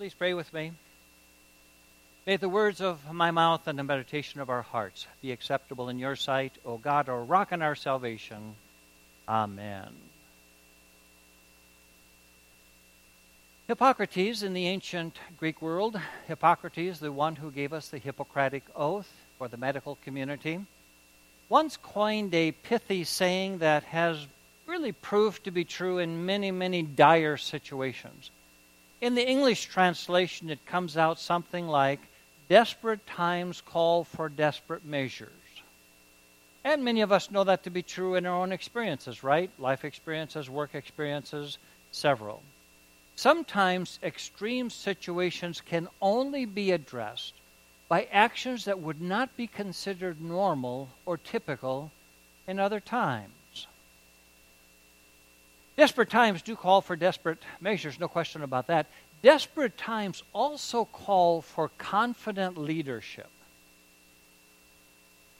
Please pray with me. May the words of my mouth and the meditation of our hearts be acceptable in your sight, O God, our rock and our salvation. Amen. Hippocrates in the ancient Greek world, Hippocrates, the one who gave us the Hippocratic Oath for the medical community, once coined a pithy saying that has really proved to be true in many, many dire situations. In the English translation, it comes out something like desperate times call for desperate measures. And many of us know that to be true in our own experiences, right? Life experiences, work experiences, several. Sometimes extreme situations can only be addressed by actions that would not be considered normal or typical in other times. Desperate times do call for desperate measures, no question about that. Desperate times also call for confident leadership.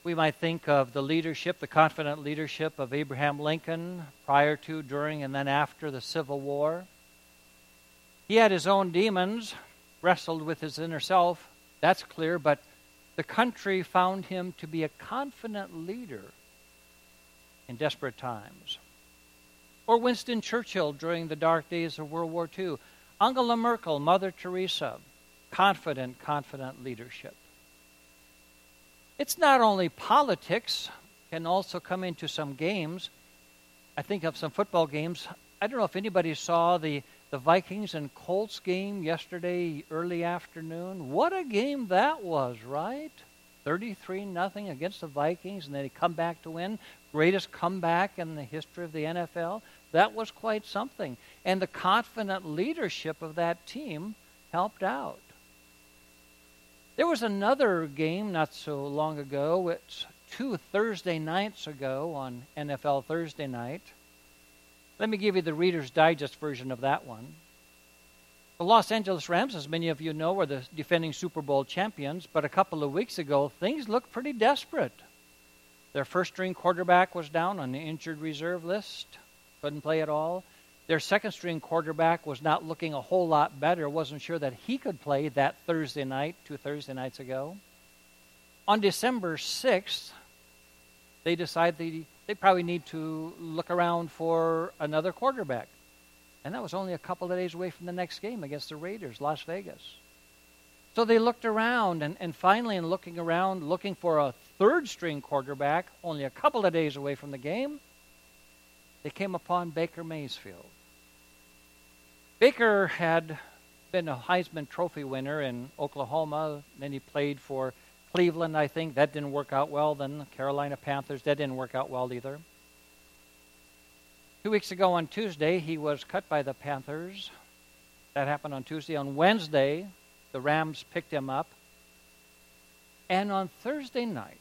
We might think of the leadership, the confident leadership of Abraham Lincoln prior to, during, and then after the Civil War. He had his own demons, wrestled with his inner self, that's clear, but the country found him to be a confident leader in desperate times or Winston Churchill during the dark days of World War II. Angela Merkel, Mother Teresa, confident, confident leadership. It's not only politics, can also come into some games. I think of some football games. I don't know if anybody saw the, the Vikings and Colts game yesterday early afternoon. What a game that was, right? 33 nothing against the Vikings and then they come back to win. Greatest comeback in the history of the NFL. That was quite something. And the confident leadership of that team helped out. There was another game not so long ago. It's two Thursday nights ago on NFL Thursday night. Let me give you the Reader's Digest version of that one. The Los Angeles Rams, as many of you know, are the defending Super Bowl champions, but a couple of weeks ago, things looked pretty desperate. Their first string quarterback was down on the injured reserve list couldn't play at all. Their second string quarterback was not looking a whole lot better, wasn't sure that he could play that Thursday night, two Thursday nights ago. On December 6th, they decide they, they probably need to look around for another quarterback. And that was only a couple of days away from the next game against the Raiders, Las Vegas. So they looked around, and, and finally, in looking around, looking for a third string quarterback, only a couple of days away from the game, they came upon Baker Mayfield. Baker had been a Heisman Trophy winner in Oklahoma. Then he played for Cleveland, I think. That didn't work out well. Then the Carolina Panthers, that didn't work out well either. Two weeks ago on Tuesday, he was cut by the Panthers. That happened on Tuesday. On Wednesday, the Rams picked him up. And on Thursday night,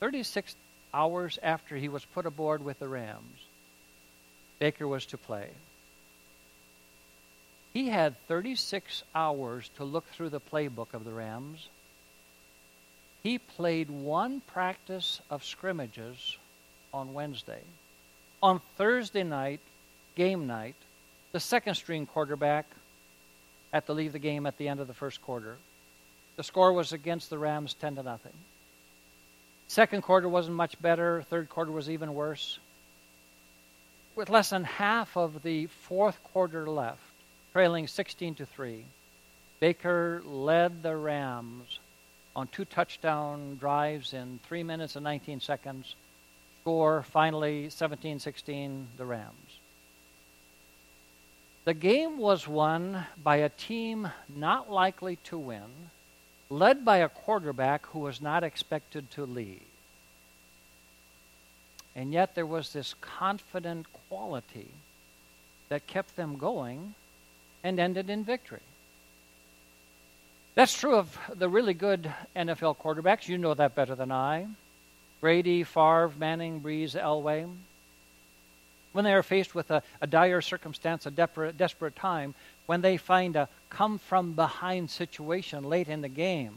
36 hours after he was put aboard with the Rams, Baker was to play. He had 36 hours to look through the playbook of the Rams. He played one practice of scrimmages on Wednesday. On Thursday night, game night, the second string quarterback had to leave the game at the end of the first quarter. The score was against the Rams 10 to nothing. Second quarter wasn't much better. Third quarter was even worse. With less than half of the fourth quarter left, trailing 16 to 3, Baker led the Rams on two touchdown drives in 3 minutes and 19 seconds. Score finally 17 16, the Rams. The game was won by a team not likely to win led by a quarterback who was not expected to lead. And yet there was this confident quality that kept them going and ended in victory. That's true of the really good NFL quarterbacks. You know that better than I. Brady, Favre, Manning, Brees, Elway. When they are faced with a, a dire circumstance, a desperate time, when they find a come from behind situation late in the game,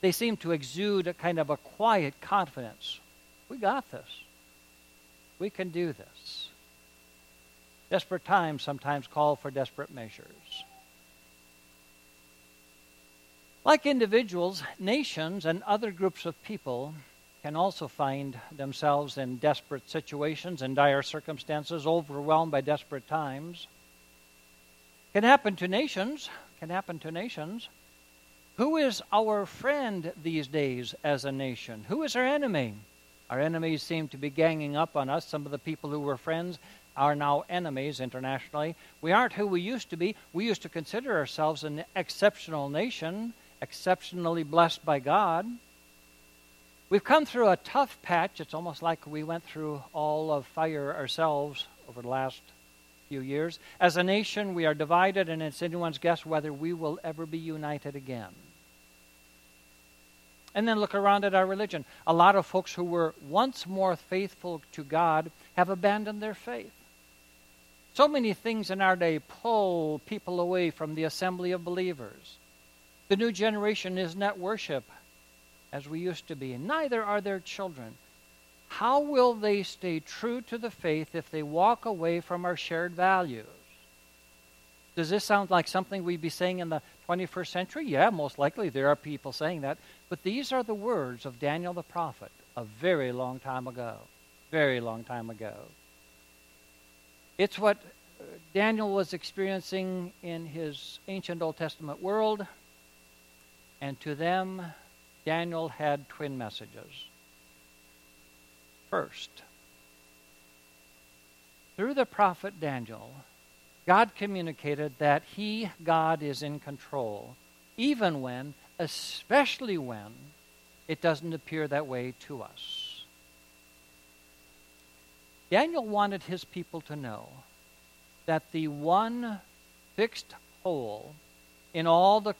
they seem to exude a kind of a quiet confidence. We got this. We can do this. Desperate times sometimes call for desperate measures. Like individuals, nations and other groups of people can also find themselves in desperate situations and dire circumstances, overwhelmed by desperate times. Can happen to nations, can happen to nations. Who is our friend these days as a nation? Who is our enemy? Our enemies seem to be ganging up on us. Some of the people who were friends are now enemies internationally. We aren't who we used to be. We used to consider ourselves an exceptional nation exceptionally blessed by God. We've come through a tough patch. It's almost like we went through all of fire ourselves over the last few years. As a nation, we are divided, and it's anyone's guess whether we will ever be united again. And then look around at our religion. A lot of folks who were once more faithful to God have abandoned their faith. So many things in our day pull people away from the assembly of believers. The new generation is not worship as we used to be, and neither are their children. How will they stay true to the faith if they walk away from our shared values? Does this sound like something we'd be saying in the 21st century? Yeah, most likely there are people saying that. But these are the words of Daniel the prophet a very long time ago. Very long time ago. It's what uh, Daniel was experiencing in his ancient Old Testament world. And to them, Daniel had twin messages. First, through the prophet Daniel, God communicated that He, God, is in control, even when, especially when, it doesn't appear that way to us. Daniel wanted his people to know that the one fixed pole in all the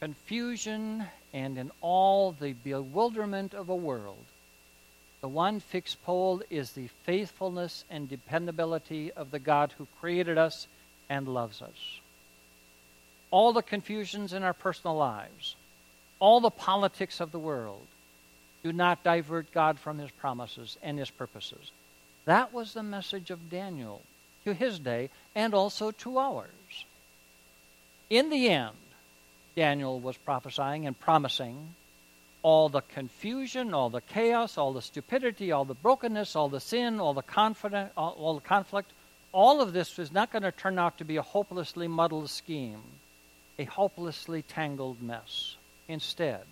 confusion and in all the bewilderment of a world, the one fixed pole is the faithfulness and dependability of the God who created us and loves us. All the confusions in our personal lives, all the politics of the world, do not divert God from his promises and his purposes. That was the message of Daniel to his day and also to ours. In the end, Daniel was prophesying and promising, all the confusion, all the chaos, all the stupidity, all the brokenness, all the sin, all the confident, all, all the conflict, all of this was not going to turn out to be a hopelessly muddled scheme, a hopelessly tangled mess. Instead,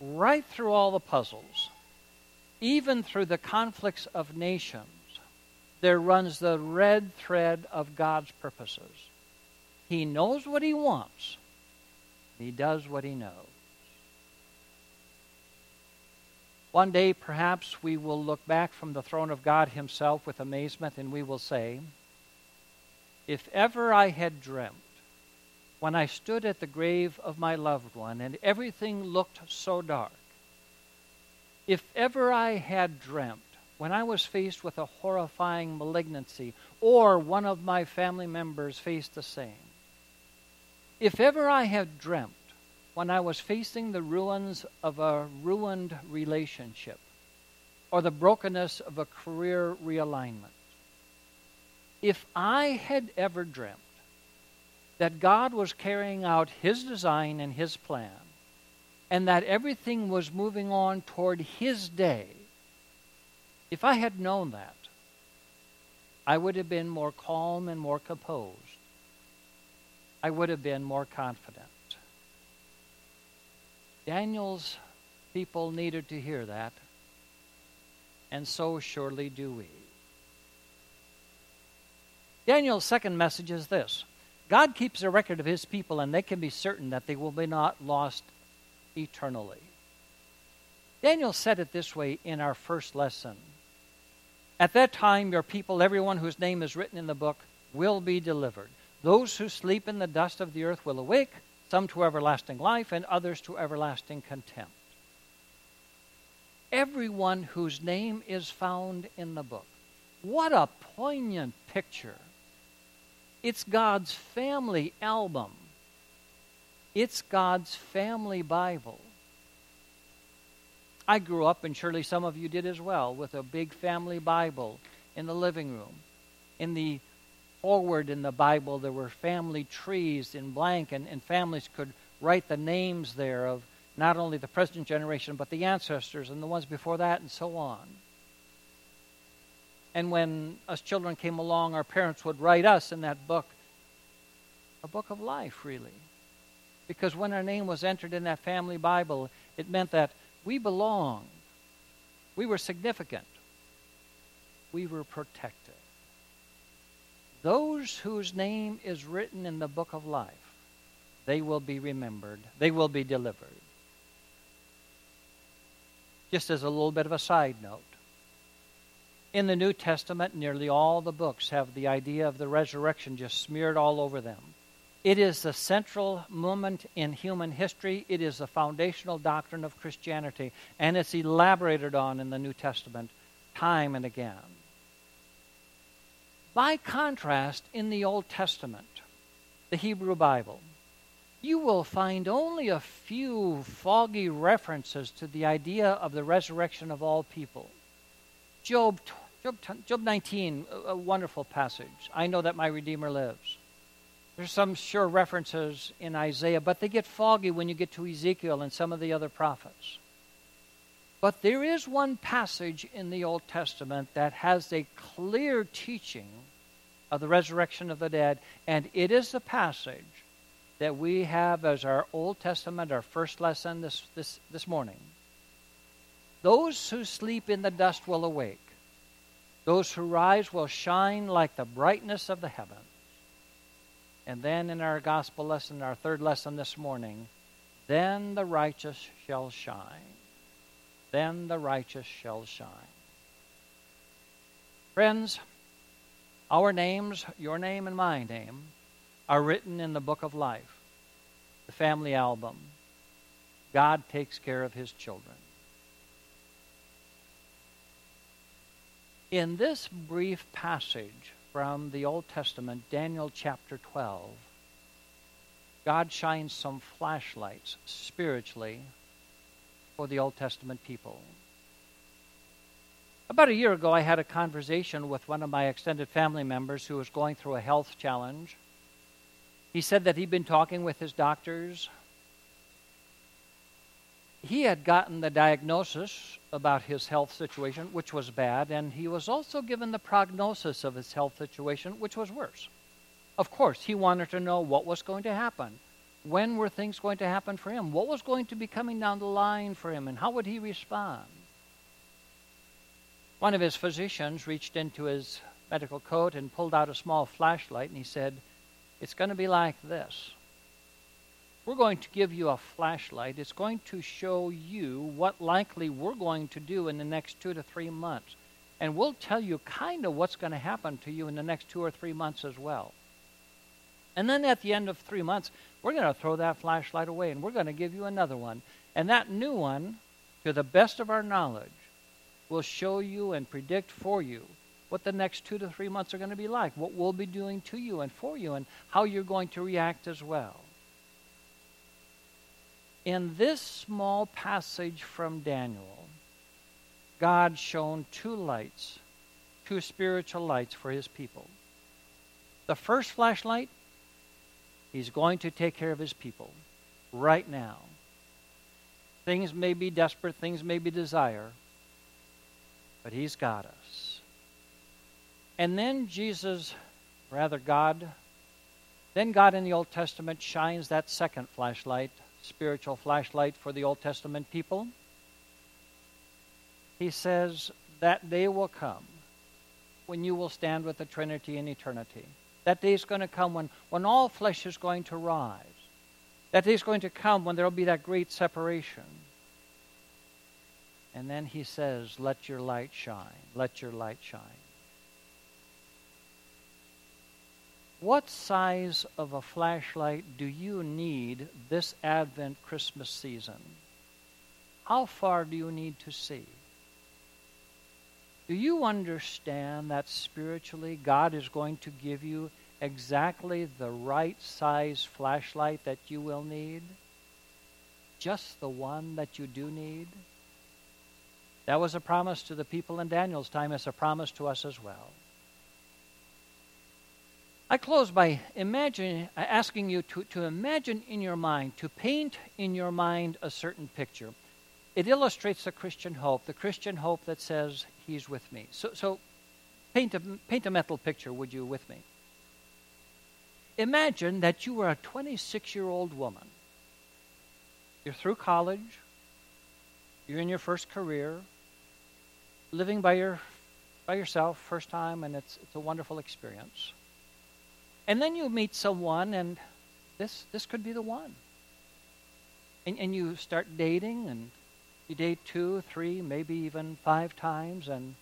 right through all the puzzles, even through the conflicts of nations, there runs the red thread of God's purposes. He knows what He wants, he does what he knows. One day, perhaps, we will look back from the throne of God Himself with amazement and we will say, If ever I had dreamt when I stood at the grave of my loved one and everything looked so dark, if ever I had dreamt when I was faced with a horrifying malignancy or one of my family members faced the same, if ever I had dreamt when I was facing the ruins of a ruined relationship or the brokenness of a career realignment, if I had ever dreamt that God was carrying out His design and His plan, and that everything was moving on toward His day, if I had known that, I would have been more calm and more composed. I would have been more confident. Daniel's people needed to hear that, and so surely do we. Daniel's second message is this God keeps a record of his people, and they can be certain that they will be not lost eternally. Daniel said it this way in our first lesson. At that time, your people, everyone whose name is written in the book, will be delivered. Those who sleep in the dust of the earth will awake, some to everlasting life, and others to everlasting contempt. Everyone whose name is found in the book. What a poignant picture! It's God's family album, it's God's family Bible. I grew up, and surely some of you did as well, with a big family Bible in the living room. in the foreword in the Bible, there were family trees in blank, and, and families could write the names there of not only the present generation, but the ancestors and the ones before that, and so on. And when us children came along, our parents would write us in that book a book of life, really. Because when our name was entered in that family Bible, it meant that we belonged, we were significant, we were protected. Those whose name is written in the book of life, they will be remembered, they will be delivered. Just as a little bit of a side note, in the New Testament, nearly all the books have the idea of the resurrection just smeared all over them. It is the central moment in human history. It is the foundational doctrine of Christianity, and it's elaborated on in the New Testament time and again. By contrast, in the Old Testament, the Hebrew Bible, you will find only a few foggy references to the idea of the resurrection of all people. Job, Job, Job 19, a, wonderful passage. I know that my Redeemer lives. There's some sure references in Isaiah, but they get foggy when you get to Ezekiel and some of the other prophets. But there is one passage in the Old Testament that has a clear teaching of the resurrection of the dead, and it is the passage that we have as our Old Testament, our first lesson this, this, this morning. Those who sleep in the dust will awake. Those who rise will shine like the brightness of the heavens. And then in our gospel lesson, our third lesson this morning, then the righteous shall shine. Then the righteous shall shine. Friends, our names, your name and my name, are written in the book of life, the family album. God takes care of his children. In this brief passage from the Old Testament, Daniel chapter 12, God shines some flashlights spiritually for the Old Testament people. About a year ago, I had a conversation with one of my extended family members who was going through a health challenge. He said that he'd been talking with his doctors. He had gotten the diagnosis about his health situation, which was bad, and he was also given the prognosis of his health situation, which was worse. Of course, he wanted to know what was going to happen. When were things going to happen for him? What was going to be coming down the line for him, and how would he respond? One of his physicians reached into his medical coat and pulled out a small flashlight, and he said, It's going to be like this. We're going to give you a flashlight. It's going to show you what likely we're going to do in the next two to three months. And we'll tell you kind of what's going to happen to you in the next two or three months as well. And then at the end of three months, we're going to throw that flashlight away and we're going to give you another one. And that new one, to the best of our knowledge, will show you and predict for you what the next two to three months are going to be like, what we'll be doing to you and for you, and how you're going to react as well. In this small passage from Daniel, God shone two lights, two spiritual lights for his people. The first flashlight, he's going to take care of his people right now. Things may be desperate, things may be desire, but He's got us. And then Jesus, rather God, then God in the Old Testament shines that second flashlight, spiritual flashlight for the Old Testament people. He says, That day will come when you will stand with the Trinity in eternity. That day is going to come when, when all flesh is going to rise. That day is going to come when there will be that great separation. And then he says, Let your light shine. Let your light shine. What size of a flashlight do you need this Advent Christmas season? How far do you need to see? Do you understand that spiritually God is going to give you exactly the right size flashlight that you will need? Just the one that you do need? That was a promise to the people in Daniel's time, it's a promise to us as well. I close by imagine, asking you to, to imagine in your mind, to paint in your mind a certain picture. It illustrates the Christian hope, the Christian hope that says, He's with me. So, so paint, a, paint a mental picture, would you, with me? Imagine that you were a 26 year old woman. You're through college, you're in your first career, living by, your, by yourself, first time, and it's, it's a wonderful experience. And then you meet someone, and this, this could be the one. And, and you start dating, and you date two, three, maybe even five times, and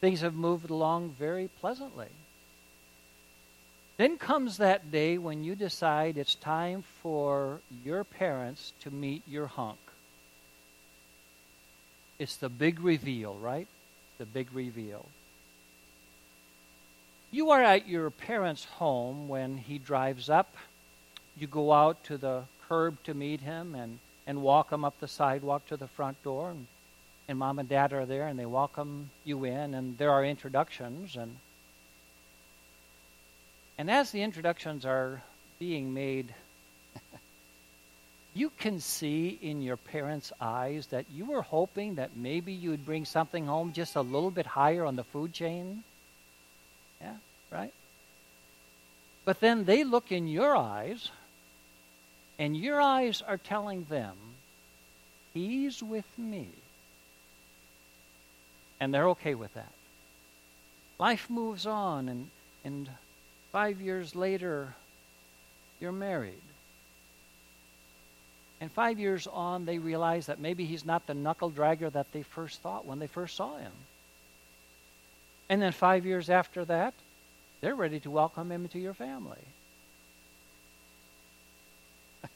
things have moved along very pleasantly. Then comes that day when you decide it's time for your parents to meet your hunk. It's the big reveal, right? The big reveal. You are at your parents' home when he drives up. You go out to the curb to meet him and, and walk him up the sidewalk to the front door. And, and mom and dad are there and they welcome you in, and there are introductions. And, and as the introductions are being made, you can see in your parents' eyes that you were hoping that maybe you would bring something home just a little bit higher on the food chain. Yeah, right? But then they look in your eyes, and your eyes are telling them, He's with me. And they're okay with that. Life moves on, and, and five years later, you're married. And five years on, they realize that maybe he's not the knuckle dragger that they first thought when they first saw him. And then five years after that, they're ready to welcome him into your family.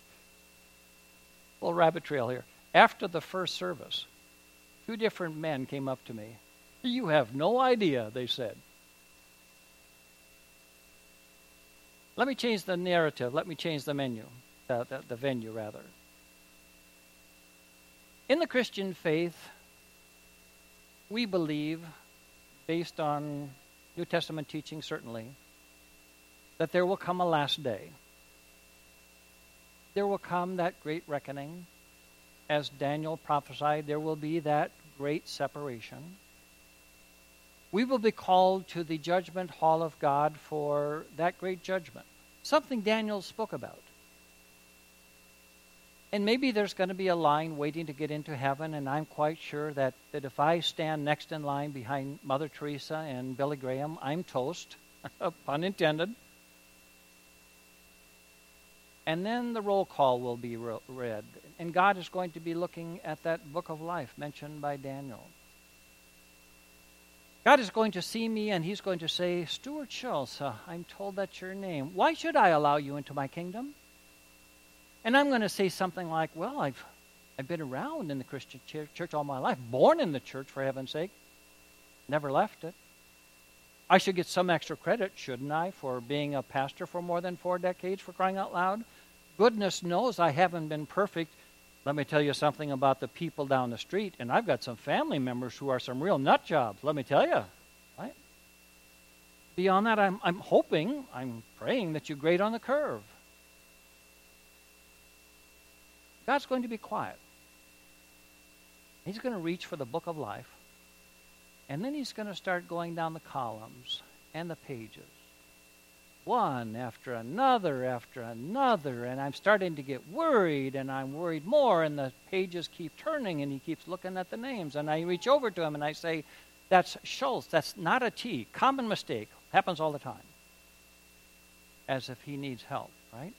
little rabbit trail here. After the first service, two different men came up to me. You have no idea, they said. Let me change the narrative. Let me change the menu, the, the, the venue, rather. In the Christian faith, we believe, based on New Testament teaching certainly, that there will come a last day. There will come that great reckoning. As Daniel prophesied, there will be that great separation. We will be called to the judgment hall of God for that great judgment. Something Daniel spoke about. And maybe there's going to be a line waiting to get into heaven, and I'm quite sure that, that if I stand next in line behind Mother Teresa and Billy Graham, I'm toast, pun intended. And then the roll call will be read. And God is going to be looking at that book of life mentioned by Daniel. God is going to see me and he's going to say, Stuart Schultz, uh, I'm told that's your name. Why should I allow you into my kingdom? And I'm going to say something like, Well, I've, I've been around in the Christian church all my life, born in the church, for heaven's sake, never left it. I should get some extra credit, shouldn't I, for being a pastor for more than four decades, for crying out loud? Goodness knows I haven't been perfect. Let me tell you something about the people down the street, and I've got some family members who are some real nut jobs, let me tell you. Right? Beyond that, I'm, I'm hoping, I'm praying that you grade on the curve. God's going to be quiet. He's going to reach for the book of life, and then he's going to start going down the columns and the pages. One after another after another, and I'm starting to get worried, and I'm worried more, and the pages keep turning, and he keeps looking at the names, and I reach over to him and I say, That's Schultz, that's not a T. Common mistake. Happens all the time. As if he needs help, right?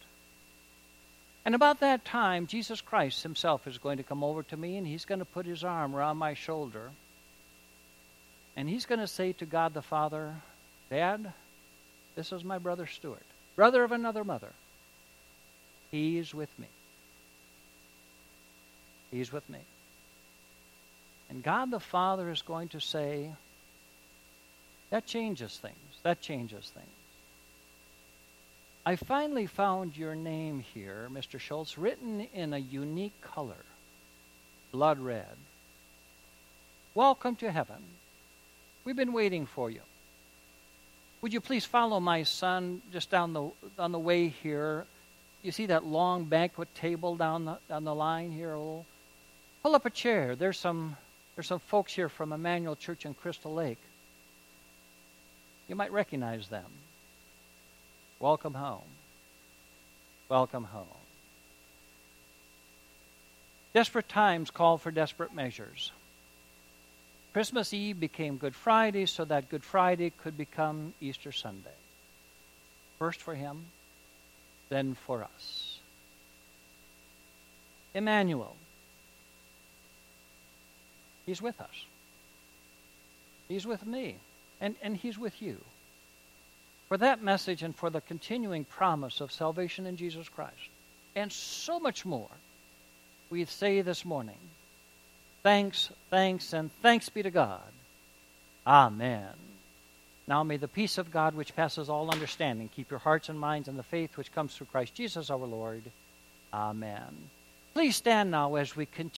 And about that time, Jesus Christ himself is going to come over to me and he's going to put his arm around my shoulder. And he's going to say to God the Father, Dad, this is my brother Stuart, brother of another mother. He's with me. He's with me. And God the Father is going to say, that changes things. That changes things. I finally found your name here, Mr. Schultz, written in a unique color blood red. Welcome to heaven. We've been waiting for you. Would you please follow my son just down the on the way here? You see that long banquet table down the down the line here? Pull up a chair. There's some there's some folks here from Emmanuel Church in Crystal Lake. You might recognize them. Welcome home. Welcome home. Desperate times call for desperate measures. Christmas Eve became Good Friday so that Good Friday could become Easter Sunday. First for him, then for us. Emmanuel. He's with us. He's with me. And, and He's with you. For that message and for the continuing promise of salvation in Jesus Christ, and so much more, we say this morning thanks, thanks, and thanks be to God. Amen. Now may the peace of God, which passes all understanding, keep your hearts and minds in the faith which comes through Christ Jesus our Lord. Amen. Please stand now as we continue.